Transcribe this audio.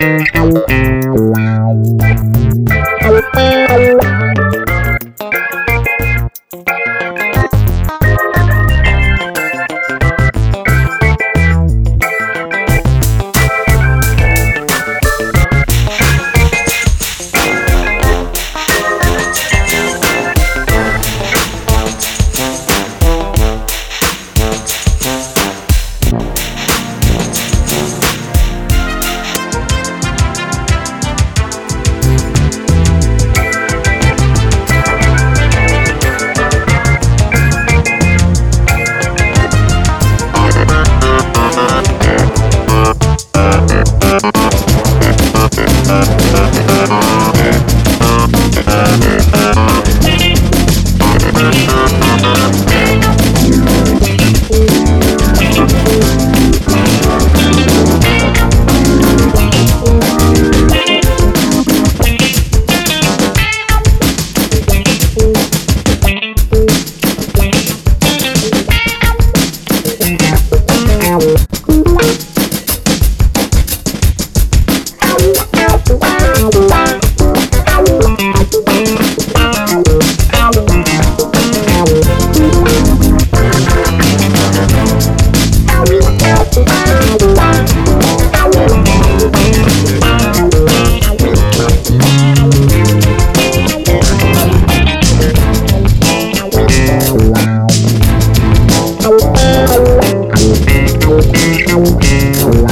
Thank Thank you.